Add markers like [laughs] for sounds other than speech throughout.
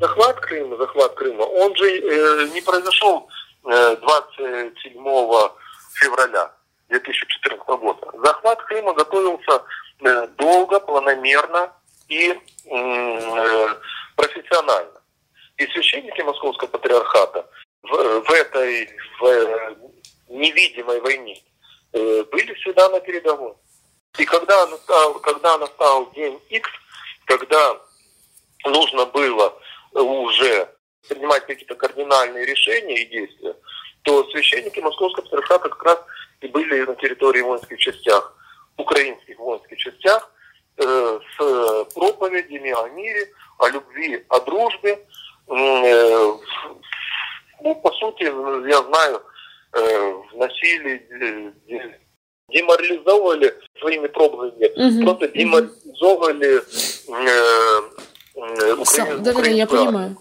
захват Крыма, захват Крыма, он же э, не произошел э, 27 февраля 2014 года. Захват Крыма готовился э, долго, планомерно и э, профессионально. И священники Московского патриархата в, в этой в невидимой войне э, были всегда на передовой. И когда настал, когда настал день X, когда нужно было уже принимать какие-то кардинальные решения и действия, то священники Московского патриархата как раз и были на территории воинских частях, украинских воинских частях, э, с проповедями о мире, о любви, о дружбе. Э, ну, по сути, я знаю, э, вносили, деморализовывали своими пробованиями, угу. просто деморализовывали э, украинскую, да, да, я понимаю.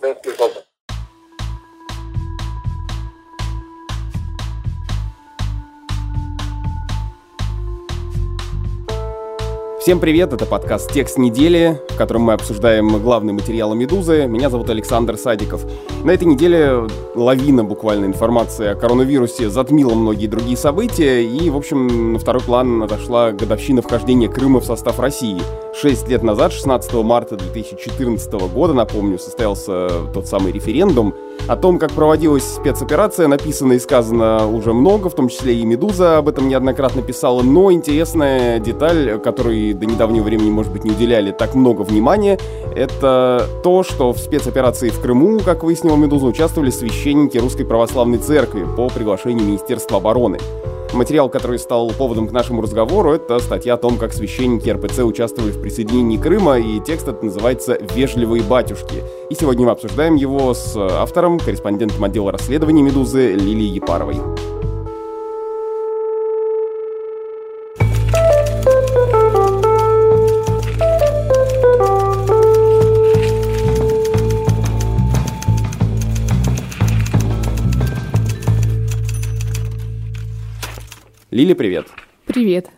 Всем привет, это подкаст «Текст недели», в котором мы обсуждаем главные материалы «Медузы». Меня зовут Александр Садиков. На этой неделе лавина буквально информации о коронавирусе затмила многие другие события, и, в общем, на второй план отошла годовщина вхождения Крыма в состав России. Шесть лет назад, 16 марта 2014 года, напомню, состоялся тот самый референдум. О том, как проводилась спецоперация, написано и сказано уже много, в том числе и «Медуза» об этом неоднократно писала, но интересная деталь, которой до недавнего времени, может быть, не уделяли так много внимания, это то, что в спецоперации в Крыму, как выяснила «Медуза», участвовали священники Русской Православной Церкви по приглашению Министерства обороны. Материал, который стал поводом к нашему разговору, это статья о том, как священники РПЦ участвовали в присоединении Крыма, и текст этот называется «Вежливые батюшки». И сегодня мы обсуждаем его с автором, корреспондентом отдела расследований «Медузы» Лилией Епаровой. Лили, привет. Привет.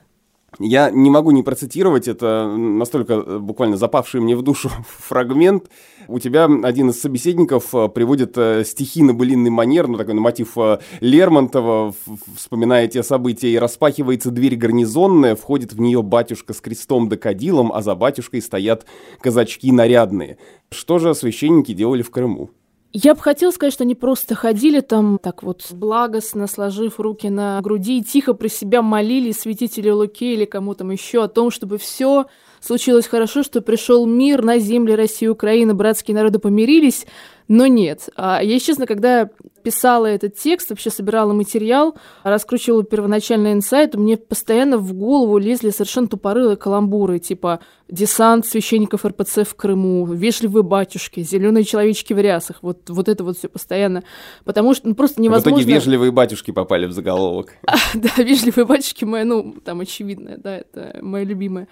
Я не могу не процитировать, это настолько э, буквально запавший мне в душу [laughs] фрагмент. У тебя один из собеседников э, приводит э, стихи на былинный манер, ну такой на мотив Лермонтова, вспоминая те события, и распахивается дверь гарнизонная, входит в нее батюшка с крестом да кадилом, а за батюшкой стоят казачки нарядные. Что же священники делали в Крыму? Я бы хотела сказать, что они просто ходили там так вот благостно, сложив руки на груди и тихо про себя молили святителю Луке или кому там еще о том, чтобы все случилось хорошо, что пришел мир на земле России и Украины, братские народы помирились, но нет. А я, честно, когда писала этот текст, вообще собирала материал, раскручивала первоначальный инсайт, мне постоянно в голову лезли совершенно тупорылые каламбуры, типа десант священников РПЦ в Крыму, вежливые батюшки, зеленые человечки в рясах. Вот, вот это вот все постоянно. Потому что ну, просто невозможно... В итоге вежливые батюшки попали в заголовок. [laughs] да, вежливые батюшки мои, ну, там очевидно, да, это моя любимая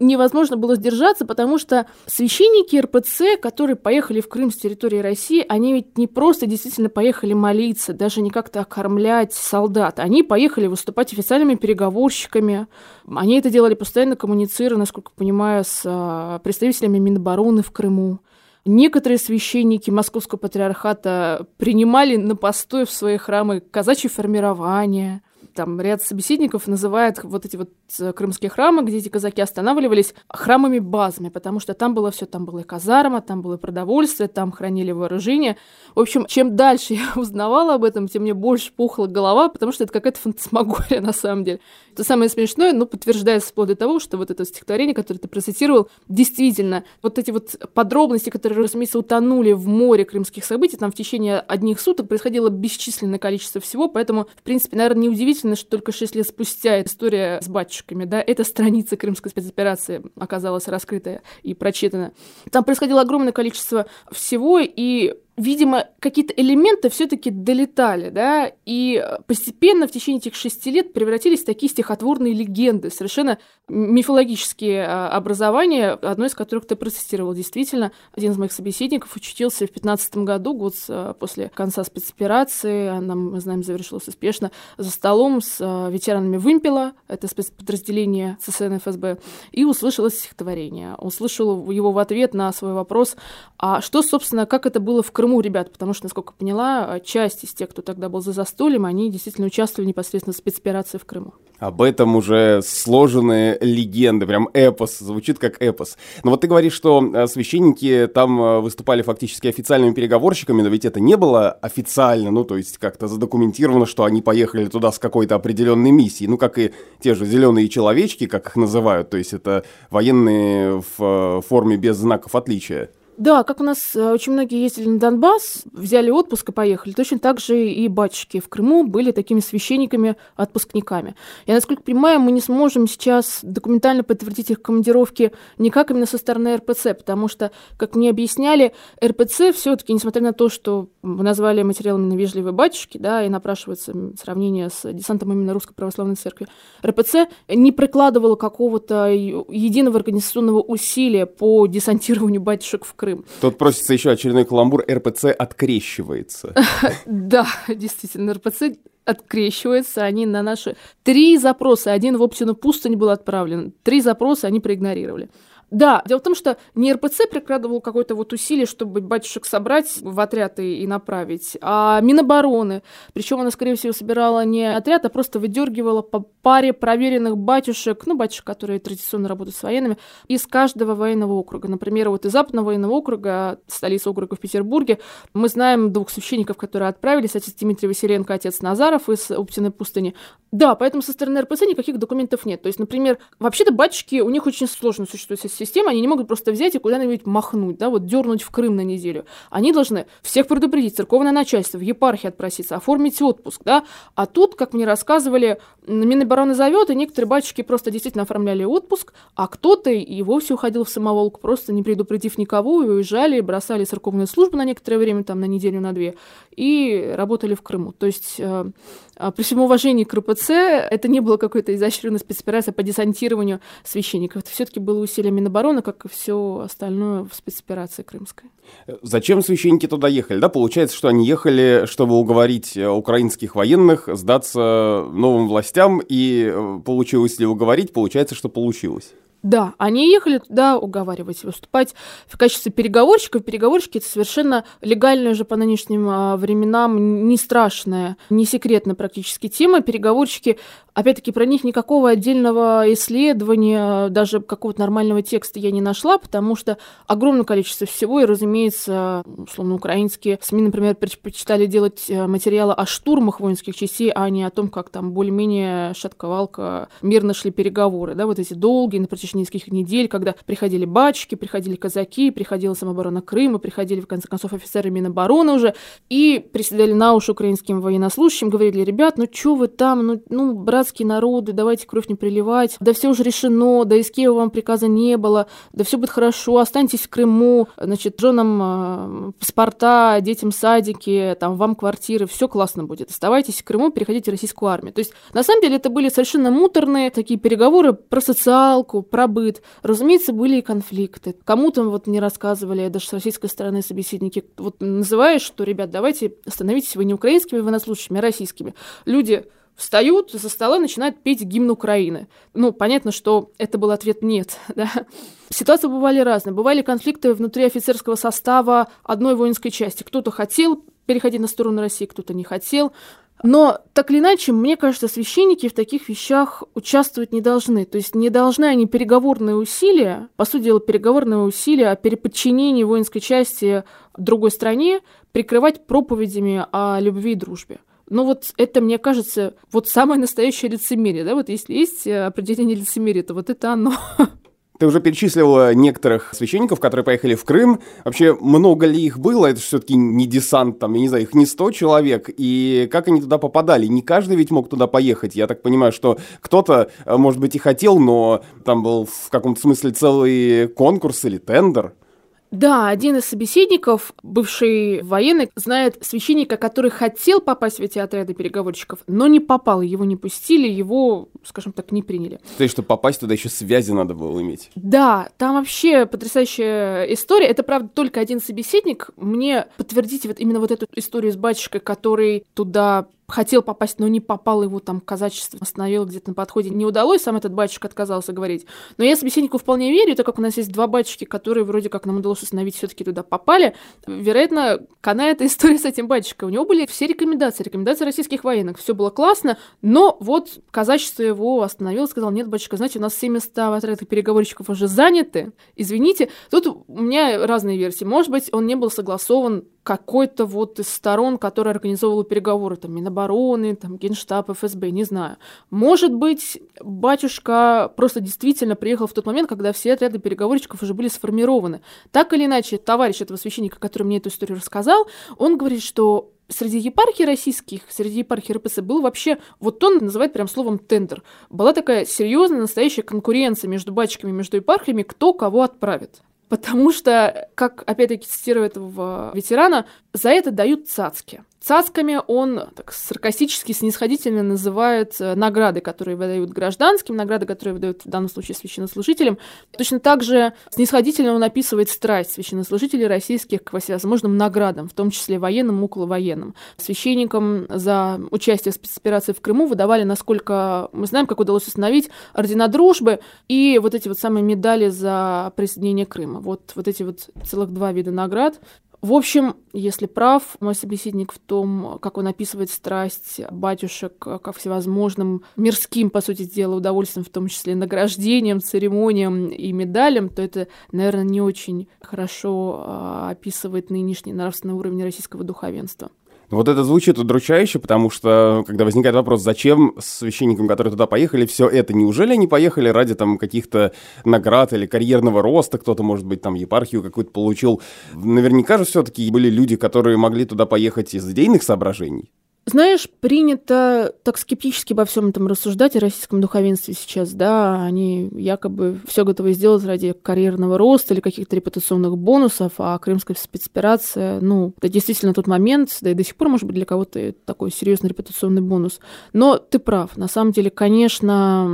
невозможно было сдержаться, потому что священники РПЦ, которые поехали в Крым с территории России, они ведь не просто действительно поехали молиться, даже не как-то окормлять солдат. Они поехали выступать официальными переговорщиками. Они это делали постоянно коммуницируя, насколько понимаю, с а, представителями Минобороны в Крыму. Некоторые священники Московского патриархата принимали на постой в свои храмы казачье формирование – там ряд собеседников называет вот эти вот э, крымские храмы, где эти казаки останавливались, храмами-базами, потому что там было все, там было и казарма, там было и продовольствие, там хранили вооружение. В общем, чем дальше [laughs] я узнавала об этом, тем мне больше пухла голова, потому что это какая-то фантасмагория [laughs] на самом деле. Это самое смешное, ну, подтверждается вплоть до того, что вот это стихотворение, которое ты процитировал, действительно, вот эти вот подробности, которые, разумеется, утонули в море крымских событий, там в течение одних суток происходило бесчисленное количество всего, поэтому, в принципе, наверное, неудивительно, Естественно, что только шесть лет спустя история с батюшками, да, эта страница крымской спецоперации оказалась раскрыта и прочитана. Там происходило огромное количество всего, и видимо, какие-то элементы все-таки долетали, да, и постепенно в течение этих шести лет превратились в такие стихотворные легенды, совершенно мифологические а, образования, одно из которых ты процитировал. Действительно, один из моих собеседников учтился в 15 году, год а, после конца спецоперации, она, мы знаем, завершилась успешно, за столом с а, ветеранами «Вымпела», это спецподразделение ЦСН ФСБ, и услышал это стихотворение. Услышал его в ответ на свой вопрос, а что, собственно, как это было в Крыму, Крыму ребят, потому что, насколько поняла, часть из тех, кто тогда был за застольем, они действительно участвовали непосредственно в спецоперации в Крыму. Об этом уже сложенные легенды, прям эпос, звучит как эпос. Но вот ты говоришь, что э, священники там э, выступали фактически официальными переговорщиками, но ведь это не было официально, ну то есть как-то задокументировано, что они поехали туда с какой-то определенной миссией, ну как и те же зеленые человечки, как их называют, то есть это военные в э, форме без знаков отличия. Да, как у нас э, очень многие ездили на Донбасс, взяли отпуск и поехали, точно так же и батюшки в Крыму были такими священниками-отпускниками. Я, насколько понимаю, мы не сможем сейчас документально подтвердить их командировки никак именно со стороны РПЦ, потому что, как мне объясняли, РПЦ все таки несмотря на то, что назвали материалами на вежливые батюшки, да, и напрашивается сравнение с десантом именно Русской Православной Церкви, РПЦ не прикладывала какого-то единого организационного усилия по десантированию батюшек в Крым Крым. Тут просится еще очередной каламбур «РПЦ открещивается». [laughs] Да, действительно, РПЦ открещивается, они на наши три запроса, один в Оптину пустынь был отправлен, три запроса они проигнорировали. Да, дело в том, что не РПЦ прикладывал какое-то вот усилие, чтобы батюшек собрать в отряд и, и направить, а Минобороны. Причем она, скорее всего, собирала не отряд, а просто выдергивала по паре проверенных батюшек, ну, батюшек, которые традиционно работают с военными, из каждого военного округа. Например, вот из Западного военного округа, столицы округа в Петербурге, мы знаем двух священников, которые отправились, отец Дмитрий Василенко, отец Назаров из Оптиной пустыни. Да, поэтому со стороны РПЦ никаких документов нет. То есть, например, вообще-то батюшки, у них очень сложно существует система, они не могут просто взять и куда-нибудь махнуть, да, вот дернуть в Крым на неделю. Они должны всех предупредить, церковное начальство, в епархии отпроситься, оформить отпуск, да. А тут, как мне рассказывали, Минобороны зовет, и некоторые батюшки просто действительно оформляли отпуск, а кто-то и вовсе уходил в самоволк, просто не предупредив никого, и уезжали, бросали церковную службу на некоторое время, там, на неделю, на две, и работали в Крыму. То есть э, э при всем уважении к РПЦ, это не было какой-то изощренной спецоперации по десантированию священников. Это все-таки было усилие Минобороны, как и все остальное в спецоперации крымской. Зачем священники туда ехали? Да, получается, что они ехали, чтобы уговорить э, украинских военных сдаться новым властям, и э, получилось ли уговорить, получается, что получилось. Да, они ехали туда уговаривать, выступать в качестве переговорщиков. Переговорщики — это совершенно легальная уже по нынешним а, временам, не страшная, не секретная практически тема. Переговорщики Опять-таки, про них никакого отдельного исследования, даже какого-то нормального текста я не нашла, потому что огромное количество всего, и, разумеется, условно, украинские СМИ, например, предпочитали делать э, материалы о штурмах воинских частей, а не о том, как там более-менее шатковалка мирно шли переговоры, да, вот эти долгие, на протяжении нескольких недель, когда приходили батчики, приходили казаки, приходила самооборона Крыма, приходили, в конце концов, офицеры Минобороны уже, и приседали на уши украинским военнослужащим, говорили, ребят, ну что вы там, ну, ну брат братские народы, давайте кровь не приливать, да все уже решено, да из Киева вам приказа не было, да все будет хорошо, останьтесь в Крыму, значит, женам э, паспорта, детям садики, там, вам квартиры, все классно будет. Оставайтесь в Крыму, переходите в российскую армию. То есть, на самом деле, это были совершенно муторные такие переговоры про социалку, про быт. Разумеется, были и конфликты. Кому-то вот не рассказывали, даже с российской стороны собеседники, вот называешь, что, ребят, давайте остановитесь, вы не украинскими военнослужащими, а российскими. Люди встают за стола и начинают петь гимн Украины. Ну, понятно, что это был ответ «нет». [laughs] Да? Ситуации бывали разные. Бывали конфликты внутри офицерского состава одной воинской части. Кто-то хотел переходить на сторону России, кто-то не хотел. Но так или иначе, мне кажется, священники в таких вещах участвовать не должны. То есть не должны они переговорные усилия, по сути дела, переговорные усилия о переподчинении воинской части другой стране прикрывать проповедями о любви и дружбе. Ну вот это, мне кажется, вот самое настоящее лицемерие, да, вот если есть э, определение лицемерия, то вот это оно. Ты уже перечислила некоторых священников, которые поехали в Крым. Вообще, много ли их было? Это все-таки не десант, там, я не знаю, их не 100 человек. И как они туда попадали? Не каждый ведь мог туда поехать. Я так понимаю, что кто-то, э, может быть, и хотел, но там был в каком-то смысле целый конкурс или тендер. Да, один из собеседников, бывший военный, знает священника, который хотел попасть в эти отряды переговорщиков, но не попал, его не пустили, его, скажем так, не приняли. То есть, чтобы попасть туда, еще связи надо было иметь. Да, там вообще потрясающая история. Это, правда, только один собеседник. Мне подтвердите вот именно вот эту историю с батюшкой, который туда хотел попасть, но не попал, его там казачество остановило где-то на подходе. Не удалось, сам этот батюшка отказался говорить. Но я собеседнику вполне верю, так как у нас есть два батюшки, которые вроде как нам удалось установить, все таки туда попали. Вероятно, канает история с этим батюшкой. У него были все рекомендации, рекомендации российских военных. Все было классно, но вот казачество его остановило, сказал, нет, батюшка, знаете, у нас все места в отрядах переговорщиков уже заняты. Извините. Тут у меня разные версии. Может быть, он не был согласован какой-то вот из сторон, который организовывал переговоры, там, Минобороны, там, Генштаб, ФСБ, не знаю. Может быть, батюшка просто действительно приехал в тот момент, когда все отряды переговорщиков уже были сформированы. Так или иначе, товарищ этого священника, который мне эту историю рассказал, он говорит, что среди епархий российских, среди епархий РПЦ был вообще, вот он называет прям словом тендер. Была такая серьезная, настоящая конкуренция между батчиками, между епархиями, кто кого отправит. Потому что, как опять-таки цитирует в ветерана, за это дают цацки. Цацками он так саркастически, снисходительно называет э, награды, которые выдают гражданским, награды, которые выдают в данном случае священнослужителям. Точно так же снисходительно он описывает страсть священнослужителей российских к всевозможным наградам, в том числе военным, околовоенным. Священникам за участие в спецоперации в Крыму выдавали, насколько мы знаем, как удалось установить, ордена дружбы и вот эти вот самые медали за присоединение Крыма. Вот, вот эти вот целых два вида наград. В общем, если прав мой собеседник в том, как он описывает страсть батюшек ко всевозможным мирским, по сути дела, удовольствием, в том числе награждением, церемониям и медалям, то это, наверное, не очень хорошо а, описывает нынешний нравственный уровень российского духовенства. Вот это звучит удручающе, потому что, когда возникает вопрос, зачем священникам, которые туда поехали, все это? Неужели они поехали ради там каких-то наград или карьерного роста? Кто-то, может быть, там епархию какую-то получил. Наверняка же все-таки были люди, которые могли туда поехать из идейных соображений. Знаешь, принято так скептически обо всем этом рассуждать о российском духовенстве сейчас, да, они якобы все готовы сделать ради карьерного роста или каких-то репутационных бонусов, а крымская спецоперация, ну, это действительно тот момент, да и до сих пор, может быть, для кого-то такой серьезный репутационный бонус. Но ты прав, на самом деле, конечно,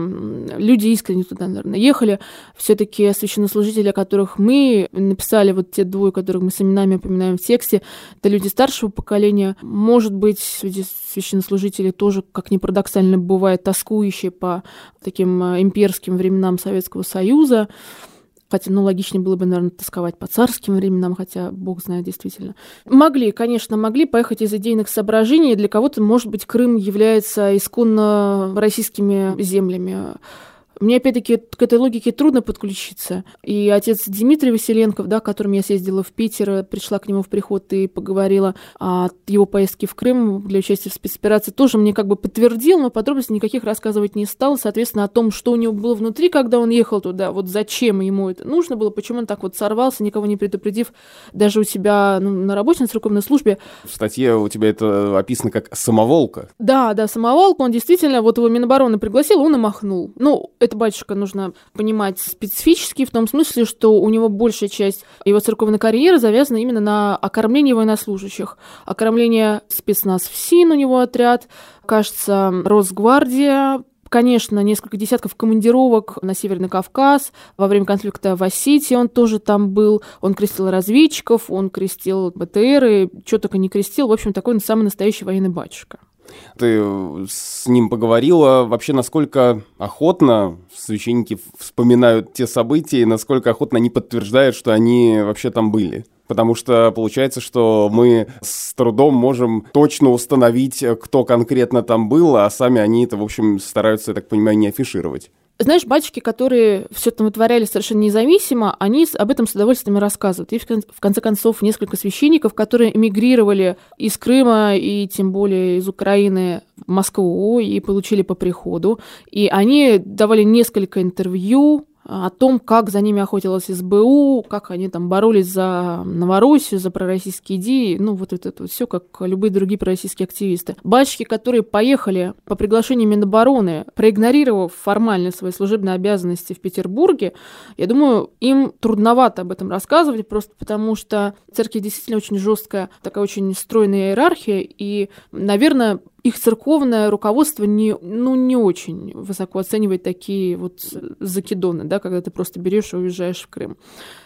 люди искренне туда, наверное, ехали. все таки священнослужители, о которых мы написали, вот те двое, которых мы с именами упоминаем в тексте, это люди старшего поколения, может быть, среди священнослужители тоже, как ни парадоксально бывает, тоскующие по таким э, имперским временам Советского Союза. Хотя, ну, логичнее было бы, наверное, тосковать по царским временам, хотя бог знает действительно. Могли, конечно, могли поехать из идейных соображений. Для кого-то, может быть, Крым является исконно российскими землями. Мне, опять-таки, к этой логике трудно подключиться. И отец Дмитрий Василенков, да, которым я съездила в Питер, пришла к нему в приход и поговорила о его поездке в Крым для участия в спецоперации, тоже мне как бы подтвердил, но подробностей никаких рассказывать не стал. Соответственно, о том, что у него было внутри, когда он ехал туда, вот зачем ему это нужно было, почему он так вот сорвался, никого не предупредив, даже у себя ну, на работе, на церковной службе. В статье у тебя это описано как самоволка. Да, да, самоволка. Он действительно, вот его Минобороны пригласил, он и махнул. Ну, это батюшка нужно понимать специфически, в том смысле, что у него большая часть его церковной карьеры завязана именно на окормлении военнослужащих. Окормление спецназ в СИН у него отряд, кажется, Росгвардия, конечно, несколько десятков командировок на Северный Кавказ. Во время конфликта в Осетии он тоже там был. Он крестил разведчиков, он крестил БТРы, что только не крестил. В общем, такой самый настоящий военный батюшка. Ты э, с ним поговорила. Вообще, насколько охотно священники вспоминают те события, и насколько охотно они подтверждают, что они вообще там были? Потому что получается, что мы с трудом можем точно установить, кто конкретно там был, а сами они это, в общем, стараются, я так понимаю, не афишировать. Знаешь, батюшки, которые все это вытворяли совершенно независимо, они об этом с удовольствием рассказывают. И, в конце концов, несколько священников, которые эмигрировали из Крыма и тем более из Украины в Москву и получили по приходу. И они давали несколько интервью, о том, как за ними охотилась СБУ, как они там боролись за Новороссию, за пророссийские идеи, ну вот это, это все как любые другие пророссийские активисты. Батчики, которые поехали по приглашению Минобороны, проигнорировав формально свои служебные обязанности в Петербурге, я думаю, им трудновато об этом рассказывать, просто потому что церковь действительно очень жесткая, такая очень стройная иерархия, и, наверное, их церковное руководство не, ну, не очень высоко оценивает такие вот закидоны, да, когда ты просто берешь и уезжаешь в Крым.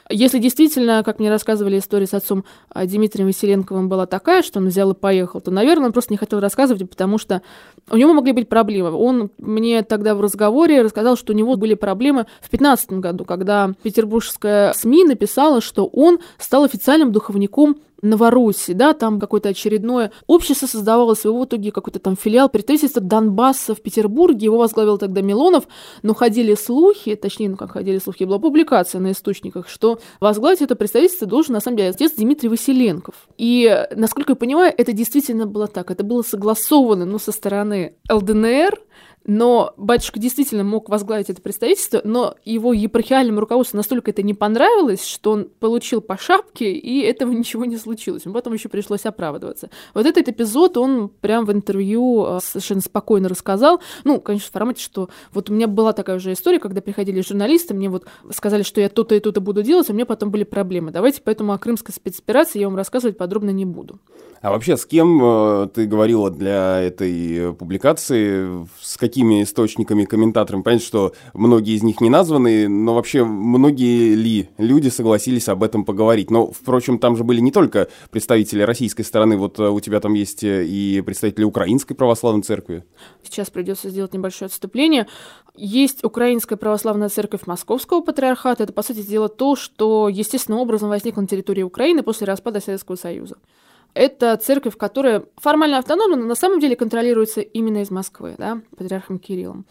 Если действительно, как мне рассказывали истории с отцом а, Дмитрием Василенковым была такая, что он взял и поехал, то, наверное, он просто не хотел рассказывать, потому что у него могли быть проблемы. Он мне тогда в разговоре рассказал, что у него были проблемы в 2015 году, когда петербургская СМИ написала, что он стал официальным духовником Новороссии, да, там какое-то очередное общество создавалось, и в итоге какой-то там филиал представительства Донбасса в Петербурге, его возглавил тогда Милонов, но ходили слухи, точнее, ну как ходили слухи, была публикация на источниках, что возглавить это представительство должен, на самом деле, отец Дмитрий Василенков. И, насколько я понимаю, это действительно было так, это было согласовано, ну, со стороны ЛДНР, но батюшка действительно мог возглавить это представительство, но его епархиальному руководству настолько это не понравилось, что он получил по шапке, и этого ничего не случилось. Ему потом еще пришлось оправдываться. Вот этот эпизод он прям в интервью э, совершенно спокойно рассказал. Ну, конечно, в формате, что вот у меня была такая уже история, когда приходили журналисты, мне вот сказали, что я то-то и то-то буду делать, а у меня потом были проблемы. Давайте поэтому о крымской спецоперации я вам рассказывать подробно не буду. А вообще, с кем э, ты говорила для этой публикации? С какими источниками, комментаторами? Понятно, что многие из них не названы, но вообще многие ли люди согласились об этом поговорить? Но, впрочем, там же были не только представители российской стороны, вот э, у тебя там есть э, и представители Украинской православной церкви. Сейчас придется сделать небольшое отступление. Есть Украинская православная церковь Московского патриархата. Это, по сути дела, то, что естественным образом возникло на территории Украины после распада Советского Союза. Это церковь, которая формально автономна, но на самом деле контролируется именно из Москвы, да, патриархом Кириллом.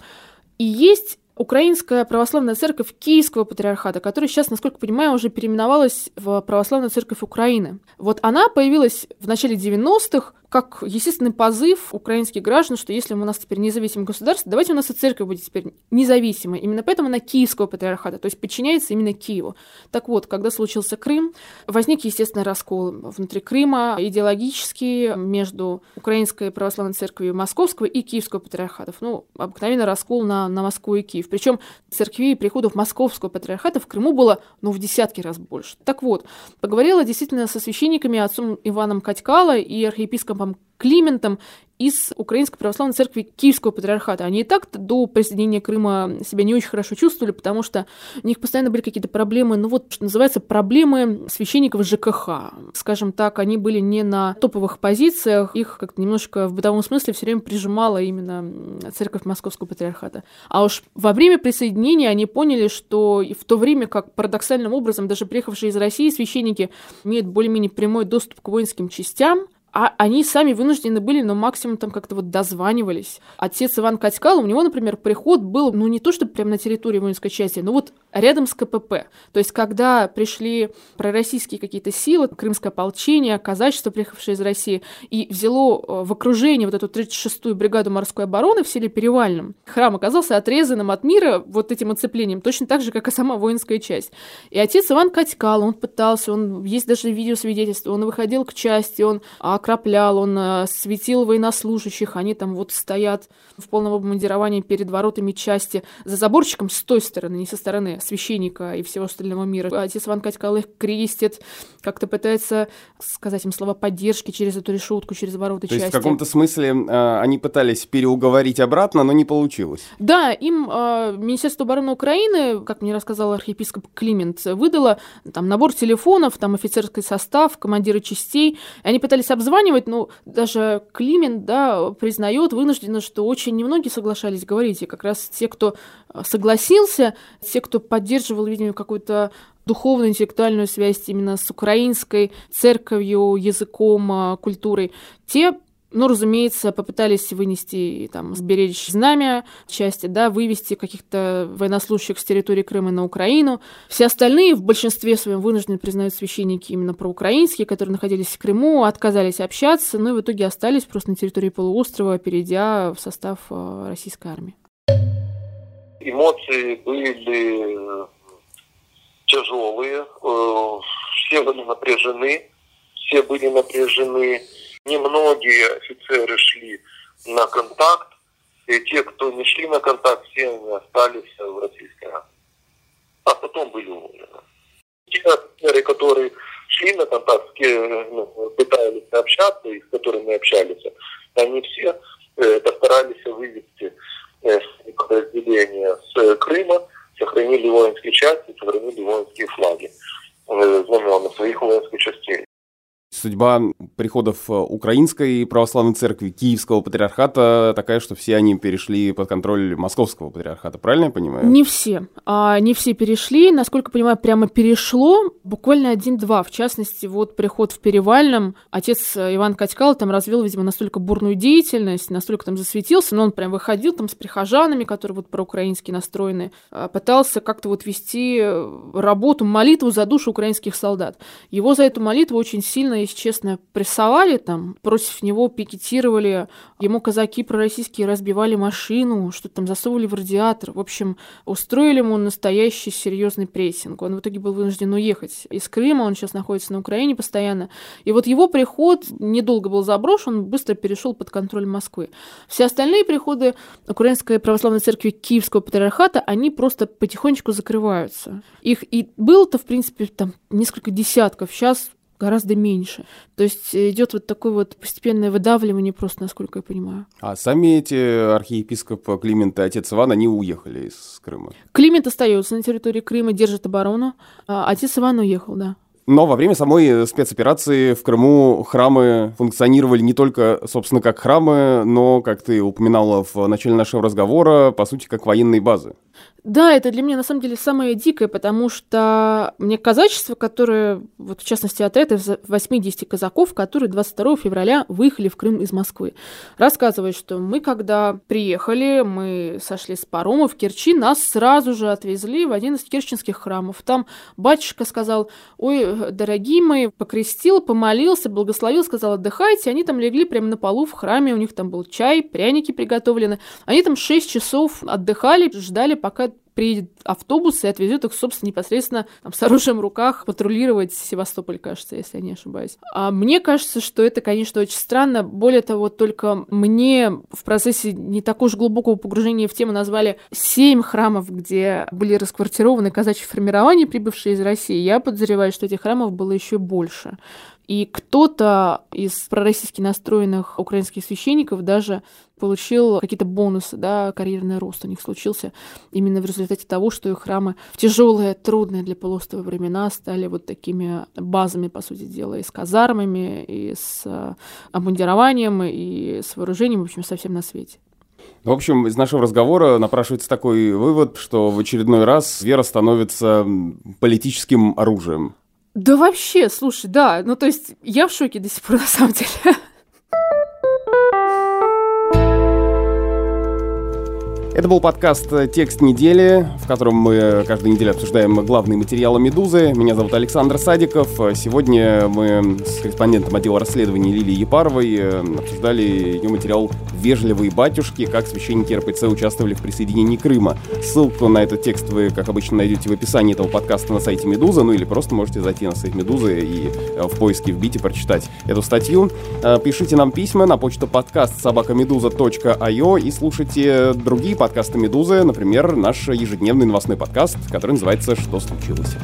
И есть Украинская православная церковь Киевского патриархата, которая сейчас, насколько понимаю, уже переименовалась в Православную церковь Украины. Вот она появилась в начале 90-х как естественный позыв украинских граждан, что если у нас теперь независимое государство, давайте у нас и церковь будет теперь независимой. Именно поэтому она Киевского патриархата, то есть подчиняется именно Киеву. Так вот, когда случился Крым, возник, естественно, раскол внутри Крыма, идеологический, между Украинской православной церковью Московского и Киевского патриархатов. Ну, обыкновенно раскол на, на Москву и Киев. Причем церквей и приходов Московского патриархата в Крыму было, ну, в десятки раз больше. Так вот, поговорила действительно со священниками, отцом Иваном Катькало и архиепископом Бишопом Климентом из Украинской Православной Церкви Киевского Патриархата. Они и так до присоединения Крыма себя не очень хорошо чувствовали, потому что у них постоянно были какие-то проблемы, ну вот, что называется, проблемы священников ЖКХ. Скажем так, они были не на топовых позициях, их как-то немножко в бытовом смысле все время прижимала именно Церковь Московского Патриархата. А уж во время присоединения они поняли, что в то время как парадоксальным образом даже приехавшие из России священники имеют более-менее прямой доступ к воинским частям, а они сами вынуждены были, но максимум там как-то вот дозванивались. Отец Иван Катькал, у него, например, приход был, ну, не то, что прямо на территории воинской части, но вот рядом с КПП. То есть, когда пришли пророссийские какие-то силы, крымское ополчение, казачество, приехавшее из России, и взяло э, в окружение вот эту 36-ю бригаду морской обороны в селе Перевальном, храм оказался отрезанным от мира вот этим оцеплением, точно так же, как и сама воинская часть. И отец Иван Катькал, он пытался, он есть даже видеосвидетельство, он выходил к части, он окроплял, он э, светил военнослужащих, они там вот стоят в полном обмундировании перед воротами части, за заборчиком с той стороны, не со стороны священника и всего остального мира. Отец Иван Катькал их крестит, как-то пытается сказать им слова поддержки через эту решетку, через ворота То части. есть в каком-то смысле э, они пытались переуговорить обратно, но не получилось? Да, им э, Министерство обороны Украины, как мне рассказал архиепископ Климент, выдало там набор телефонов, там офицерский состав, командиры частей. И они пытались обзванивать, но даже Климент, да, признает вынужденно, что очень немногие соглашались говорить. И как раз те, кто э, согласился, те, кто поддерживал, видимо, какую-то духовную, интеллектуальную связь именно с украинской церковью, языком, а, культурой, те ну, разумеется, попытались вынести, там, сберечь знамя части, да, вывести каких-то военнослужащих с территории Крыма на Украину. Все остальные в большинстве своем вынуждены признают священники именно проукраинские, которые находились в Крыму, отказались общаться, ну и в итоге остались просто на территории полуострова, перейдя в состав а, российской армии. эмоции были тяжелые, все были напряжены, все были напряжены. Немногие офицеры шли на контакт, и те, кто не шли на контакт, все они остались в российской армии. А потом были уволены. Те офицеры, которые шли на контакт, ну, пытались общаться, и с которыми общались, они все э, постарались вывести э, подразделения с Крыма, сохранили воинские части, сохранили воинские флаги, э, знамена своих воинских частей. Судьба приходов э, Украинской православной церкви, Киевского патриархата такая, что все они перешли под контроль Московского патриархата, правильно я понимаю? Не все. А, не все перешли. Насколько понимаю, прямо перешло буквально один-два. В частности, вот приход в Перевальном, отец э, Иван Катькал там развел, видимо, настолько бурную деятельность, настолько там засветился, но он прям выходил там с прихожанами, которые вот проукраински настроены, а, пытался как-то вот вести э, работу, молитву за душу украинских солдат. Его за эту молитву очень сильно если честно, прессовали там, против него пикетировали, ему казаки пророссийские разбивали машину, что-то там засовывали в радиатор. В общем, устроили ему настоящий серьезный прессинг. Он в итоге был вынужден уехать из Крыма, он сейчас находится на Украине постоянно. И вот его приход недолго был заброшен, быстро перешел под контроль Москвы. Все остальные приходы Украинской православной церкви Киевского патриархата, они просто потихонечку закрываются. Их и было-то, в принципе, там несколько десятков. Сейчас гораздо меньше. То есть идет вот такое вот постепенное выдавливание просто, насколько я понимаю. А сами эти архиепископ Климент и отец Иван, они уехали из Крыма? Климент остается на территории Крыма, держит оборону. А отец Иван уехал, да. Но во время самой спецоперации в Крыму храмы функционировали не только, собственно, как храмы, но, как ты упоминала в начале нашего разговора, по сути, как военные базы. Да, это для меня на самом деле самое дикое, потому что мне казачество, которое, вот в частности отряд из 80 казаков, которые 22 февраля выехали в Крым из Москвы, рассказывает, что мы когда приехали, мы сошли с парома в Керчи, нас сразу же отвезли в один из керченских храмов. Там батюшка сказал, ой, дорогие мои, покрестил, помолился, благословил, сказал, отдыхайте. Они там легли прямо на полу в храме, у них там был чай, пряники приготовлены. Они там 6 часов отдыхали, ждали, пока приедет автобус и отвезет их, собственно, непосредственно там, с оружием в руках патрулировать Севастополь, кажется, если я не ошибаюсь. А мне кажется, что это, конечно, очень странно. Более того, только мне в процессе не так уж глубокого погружения в тему назвали семь храмов, где были расквартированы казачьи формирования, прибывшие из России. Я подозреваю, что этих храмов было еще больше. И кто-то из пророссийски настроенных украинских священников даже получил какие-то бонусы, да, карьерный рост у них случился именно в результате того, что их храмы в тяжелые, трудные для полуострова времена стали вот такими базами, по сути дела, и с казармами, и с э, обмундированием, и с вооружением, в общем, совсем на свете. В общем, из нашего разговора напрашивается такой вывод, что в очередной раз вера становится политическим оружием. Да вообще, слушай, да, ну то есть я в шоке до сих пор на самом деле. [laughs] Это был подкаст «Текст недели», в котором мы каждую неделю обсуждаем главные материалы «Медузы». Меня зовут Александр Садиков. Сегодня мы с корреспондентом отдела расследований Лилией Епаровой э, обсуждали ее материал «Вежливые батюшки. Как священники РПЦ участвовали в присоединении Крыма». Ссылку на этот текст вы, как обычно, найдете в описании этого подкаста на сайте «Медуза», ну или просто можете зайти на сайт «Медузы» и э, в поиске вбить и прочитать эту статью. Э, пишите нам письма на почту подкаст собакамедуза.io и слушайте другие подкасты подкаста «Медузы», например, наш ежедневный новостной подкаст, который называется «Что случилось?».